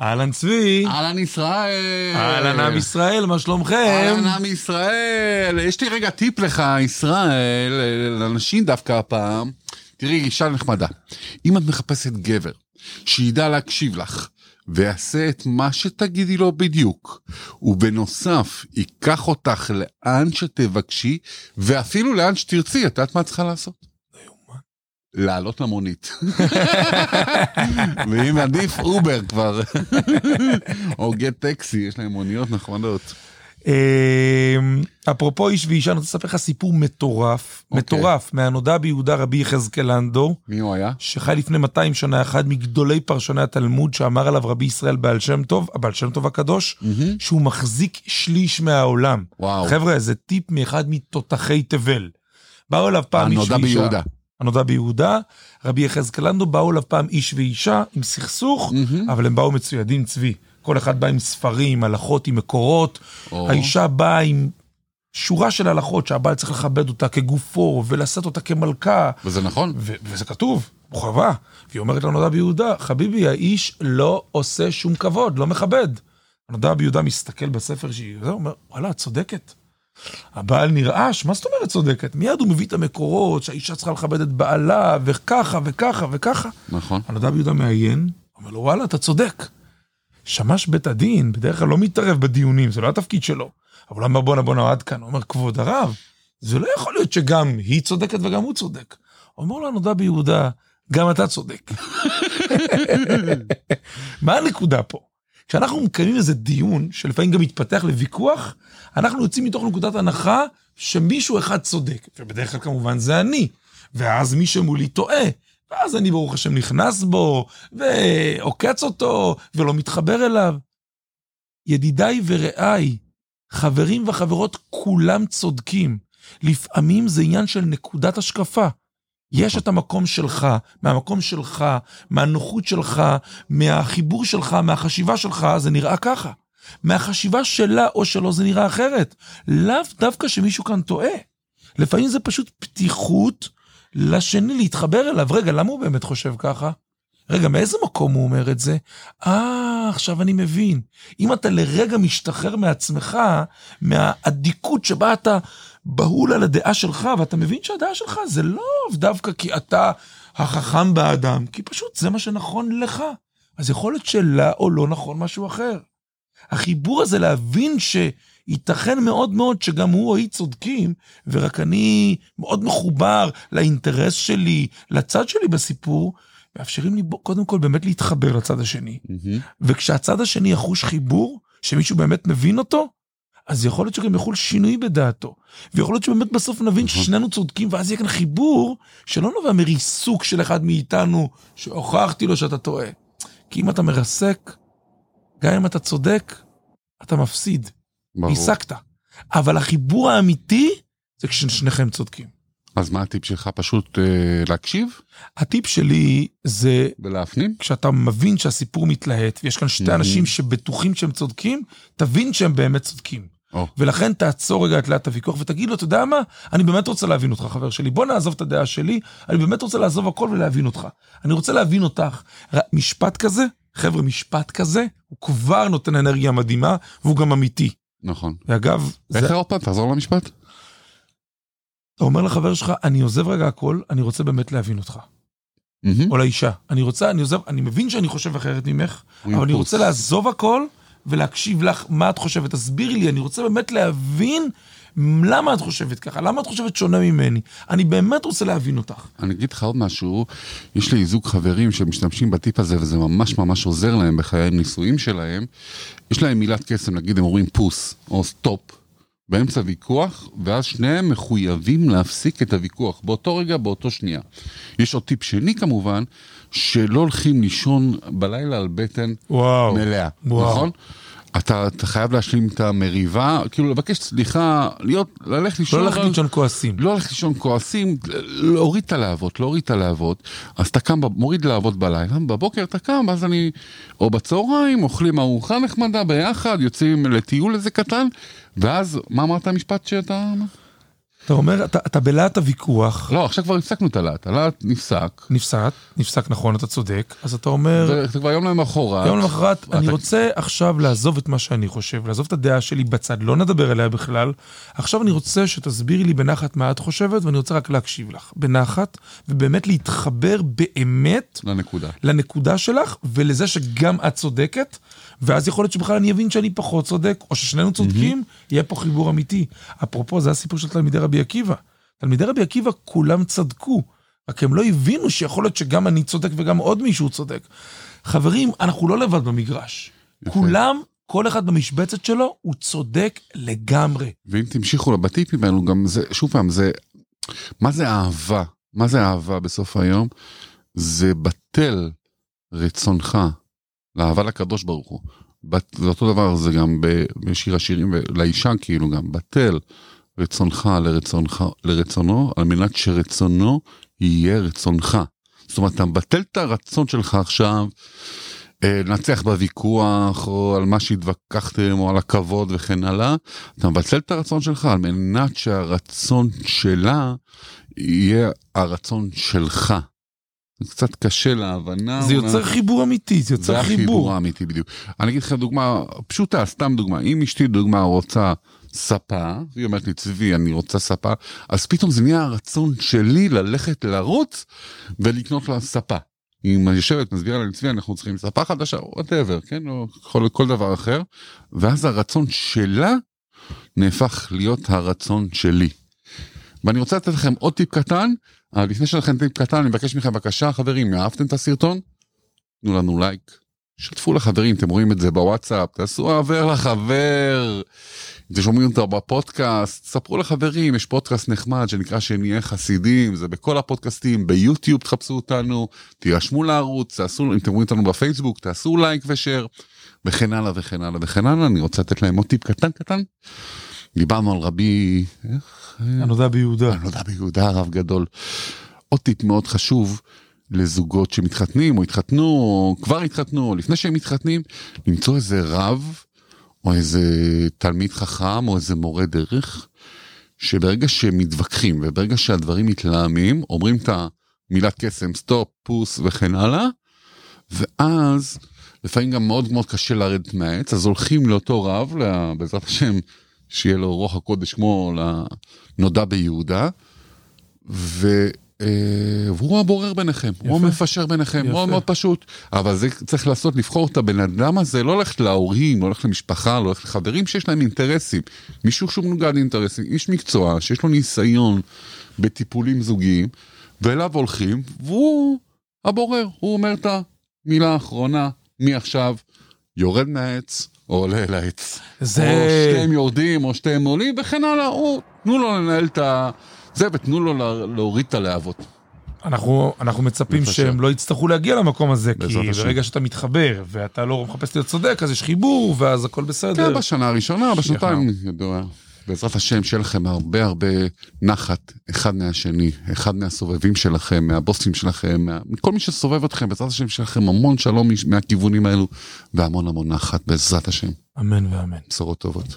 אהלן צבי. אהלן ישראל. אהלן עם ישראל, מה שלומכם? אהלן עם ישראל. יש לי רגע טיפ לך, ישראל, לנשים דווקא הפעם. תראי, אישה נחמדה. אם את מחפשת גבר שידע להקשיב לך, ויעשה את מה שתגידי לו בדיוק, ובנוסף, ייקח אותך לאן שתבקשי, ואפילו לאן שתרצי, את יודעת מה את צריכה לעשות? לעלות למונית. ואם עדיף Uber כבר, או Gett Taxi, יש להם מוניות נחמדות. אמ, אפרופו איש ואישה, אני רוצה לספר לך סיפור מטורף, אוקיי. מטורף, מהנודע ביהודה רבי יחזקאל לנדו, מי הוא היה? שחי לפני 200 שנה, אחד מגדולי פרשני התלמוד, שאמר עליו רבי ישראל בעל שם טוב, הבעל שם טוב הקדוש, שהוא מחזיק שליש מהעולם. וואו. חבר'ה, זה טיפ מאחד מתותחי תבל. באו אליו פעם איש ואישה. הנודע ביהודה. הנודע ביהודה, רבי יחזקאל לנדו, באו אליו פעם איש ואישה עם סכסוך, אבל הם באו מצוידים צבי. כל אחד בא עם ספרים, הלכות, עם מקורות. או. האישה באה עם שורה של הלכות שהבעל צריך לכבד אותה כגופו, ולשאת אותה כמלכה, וזה נכון? ו- וזה כתוב, חובה. והיא אומרת לנודע ביהודה, חביבי, האיש לא עושה שום כבוד, לא מכבד. הנודע ביהודה מסתכל בספר שהיא, זה אומר, וואלה, את צודקת. הבעל נרעש, מה זאת אומרת צודקת? מיד הוא מביא את המקורות, שהאישה צריכה לכבד את בעלה, וככה וככה וככה. נכון. הנודע ביהודה מעיין, אומר לו, וואלה, אתה צודק. שמש בית הדין בדרך כלל לא מתערב בדיונים, זה לא התפקיד שלו. אבל הוא אמר, בואנה, בואנה, עד כאן. הוא אומר, כבוד הרב, זה לא יכול להיות שגם היא צודקת וגם הוא צודק. אומר לו הנודע ביהודה, גם אתה צודק. מה הנקודה פה? כשאנחנו מקיימים איזה דיון, שלפעמים גם מתפתח לוויכוח, אנחנו יוצאים מתוך נקודת הנחה שמישהו אחד צודק, ובדרך כלל כמובן זה אני, ואז מי שמולי טועה, ואז אני ברוך השם נכנס בו, ועוקץ אותו, ולא מתחבר אליו. ידידיי ורעיי, חברים וחברות, כולם צודקים. לפעמים זה עניין של נקודת השקפה. יש את המקום שלך, מהמקום שלך, מהנוחות שלך, מהחיבור שלך, מהחשיבה שלך, זה נראה ככה. מהחשיבה שלה או שלו זה נראה אחרת. לאו דווקא שמישהו כאן טועה. לפעמים זה פשוט פתיחות לשני להתחבר אליו. רגע, למה הוא באמת חושב ככה? רגע, מאיזה מקום הוא אומר את זה? אה, עכשיו אני מבין. אם אתה לרגע משתחרר מעצמך, מהאדיקות שבה אתה בהול על הדעה שלך, ואתה מבין שהדעה שלך זה לא דווקא כי אתה החכם באדם, כי פשוט זה מה שנכון לך. אז יכול להיות שלה או לא נכון משהו אחר. החיבור הזה להבין שייתכן מאוד מאוד שגם הוא או היא צודקים, ורק אני מאוד מחובר לאינטרס שלי, לצד שלי בסיפור, מאפשרים לי קודם כל באמת להתחבר לצד השני. מהמם. וכשהצד השני יחוש חיבור, שמישהו באמת מבין אותו, אז יכול להיות שגם יחול שינוי בדעתו. ויכול להיות שבאמת בסוף נבין. ששנינו צודקים, ואז יהיה כאן חיבור שלא נובע מריסוק של אחד מאיתנו, שהוכחתי לו שאתה טועה. כי אם אתה מרסק, גם אם אתה צודק, אתה מפסיד. ברור. ריסקת. אבל החיבור האמיתי זה כששניכם צודקים. אז מה הטיפ שלך? פשוט אה, להקשיב הטיפ שלי זה ולהפנים? כשאתה מבין שהסיפור מתלהט, ויש כאן שתי מהמם. אנשים שבטוחים שהם צודקים, תבין שהם באמת צודקים. ולכן תעצור רגע את לאט הוויכוח ותגיד לו, אתה יודע מה? אני באמת רוצה להבין אותך, חבר שלי. בוא נעזוב את הדעה שלי, אני באמת רוצה לעזוב הכל ולהבין אותך. אני רוצה להבין אותך. משפט כזה, חבר'ה, משפט כזה, הוא כבר נותן אנרגיה מדהימה, והוא גם אמיתי. נכון. ואגב, זה- איך עוד פעם? תחזור למשפט. אתה אומר לחבר שלך, אני עוזב רגע הכל, אני רוצה באמת להבין אותך. מהמם. או לאישה. אני רוצה, אני עוזב, אני מבין שאני חושב אחרת ממך, אבל אני. רוצה לעזוב הכל ולהקשיב לך מה את חושבת. תסבירי לי, אני רוצה באמת להבין למה את חושבת ככה, למה את חושבת שונה ממני. אני באמת רוצה להבין אותך. אני אגיד לך עוד משהו, יש לי זוג חברים שמשתמשים בטיפ הזה וזה ממש ממש עוזר להם בחיי הנישואים שלהם. יש להם מילת קסם, נגיד הם אומרים פוס או stop באמצע ויכוח, ואז שניהם מחויבים להפסיק את הוויכוח באותו רגע, באותו שנייה. יש עוד טיפ שני כמובן, שלא הולכים לישון בלילה על בטן וואו. מלאה, וואו. נכון? אתה, אתה חייב להשלים את המריבה, כאילו לבקש סליחה, להיות, ללכת לישון. לא ללכת לישון כועסים. לא ללכת לישון כועסים, להוריד את הלהבות, להוריד את הלהבות. אז אתה קם, מוריד להבות בלילה, בבוקר אתה קם, ואז אני, או בצהריים, אוכלים ארוחה נחמדה ביחד, יוצאים לטיול איזה קטן, ואז, מה אמרת המשפט שאתה... אתה אומר, אתה, אתה בלהט הוויכוח, לא, עכשיו כבר הפסקנו את הלהט, הלהט נפסק, נפסק, נפסק נכון, אתה צודק, אז אתה אומר, וזה כבר יום למחרת. יום למחרת, אני אתה- רוצה עכשיו לעזוב את מה שאני חושב, לעזוב את הדעה שלי בצד, לא נדבר עליה בכלל. עכשיו אני רוצה שתסבירי לי בנחת מה את חושבת, ואני רוצה רק להקשיב לך, בנחת, ובאמת להתחבר באמת לנקודה. לנקודה שלך, ולזה שגם את צודקת, ואז יכול להיות שבכלל אני אבין שאני פחות צודק, או ששנינו צודקים, יהיה פה חיבור אמיתי. אפרופו, זה הסיפור של תלמידי רבי עקיבא. תלמידי רבי עקיבא כולם צדקו, רק הם לא הבינו שיכול להיות שגם אני צודק וגם עוד מישהו צודק. חברים, אנחנו לא לבד במגרש. כולם, כל אחד במשבצת שלו, הוא צודק לגמרי. ואם תמשיכו בטיפים האלו, גם זה, שוב פעם, זה, מה זה אהבה? מה זה אהבה בסוף היום? זה בטל רצונך לאהבה לקדוש ברוך הוא. בת- זה אותו דבר, זה גם בשיר השירים, לאישה כאילו גם, בטל רצונך לרצונך, לרצונו, על מנת שרצונו יהיה רצונך. זאת אומרת, אתה מבטל את הרצון שלך עכשיו, אה, לנצח בוויכוח, או על מה שהתווכחתם, או על הכבוד וכן הלאה, אתה מבטל את הרצון שלך על מנת שהרצון שלה יהיה הרצון שלך. זה קצת קשה להבנה. זה. יוצר חיבור אמיתי, זה זה יוצר החיבור חיבור. האמיתי בדיוק. אני אגיד לך דוגמה פשוטה, סתם דוגמה. אם אשתי דוגמה רוצה ספה, והיא אומרת לי צבי אני רוצה ספה, אז פתאום זה נהיה הרצון שלי ללכת לרוץ ולקנות לה ספה. היא יושבת מסבירה לי צבי אנחנו צריכים ספה חדשה, whatever, כן, או כל, כל דבר אחר, ואז הרצון שלה נהפך להיות הרצון שלי. ואני רוצה לתת לכם עוד טיפ קטן, לפני שלכם טיפ קטן אני מבקש מכם בבקשה חברים, אהבתם את הסרטון? תנו לנו לייק, שתפו לחברים, אתם רואים את זה בוואטסאפ, תעשו העבר לחבר. אם אתם שומעים אותו בפודקאסט, ספרו לחברים, יש פודקאסט נחמד שנקרא שנהיה חסידים, זה בכל הפודקאסטים, ביוטיוב תחפשו אותנו, תירשמו לערוץ, תעשו, אם אתם רואים אותנו בפייסבוק, תעשו לייק ושאר, וכן הלאה וכן הלאה וכן הלאה. אני רוצה לתת להם עוד טיפ קטן קטן. דיברנו על רבי, איך? הנודע ביהודה. הנודע ביהודה הרב גדול. עוד טיפ מאוד חשוב לזוגות שמתחתנים או התחתנו או כבר התחתנו או לפני שהם מתחתנים, למצוא איזה רב או איזה תלמיד חכם או איזה מורה דרך, שברגע שהם מתווכחים וברגע שהדברים מתלהמים, אומרים את המילת קסם stop, פוס וכן הלאה, ואז לפעמים גם מאוד מאוד קשה לרדת מהעץ, אז הולכים לאותו רב, בעזרת השם, שיהיה לו רוח הקודש כמו לנודע ביהודה, ו... אה, והוא הבורר ביניכם, יפה. הוא המפשר ביניכם, יפה. מאוד מאוד פשוט. אבל זה צריך לעשות, לבחור את הבן אדם הזה, לא ללכת להורים, לא ללכת למשפחה, לא ללכת לחברים שיש להם אינטרסים. מישהו שהוא מנוגד אינטרסים, איש מקצוע שיש לו ניסיון בטיפולים זוגיים, ואליו הולכים, והוא הבורר, הוא אומר את המילה האחרונה, מעכשיו יורד מהעץ עולה אל העץ. זה... או שתיהם יורדים או שתיהם עולים וכן הלאה, הוא, תנו לו לנהל את ה... זה ותנו לו לה- להוריד את הלהבות. אנחנו, אנחנו מצפים מפשר. שהם לא יצטרכו להגיע למקום הזה, כי השם. ברגע שאתה מתחבר ואתה לא מחפש להיות צודק, אז יש חיבור ואז הכל בסדר. כן, בשנה הראשונה, בשנתיים, ידוע. בעזרת השם, שיהיה לכם הרבה הרבה נחת אחד מהשני, אחד מהסובבים שלכם, מהבוסים שלכם, מה... מכל מי שסובב אתכם, בעזרת השם, שיהיה לכם המון שלום מהכיוונים האלו, והמון המון נחת, בעזרת השם. אמן ואמן. בשורות טובות.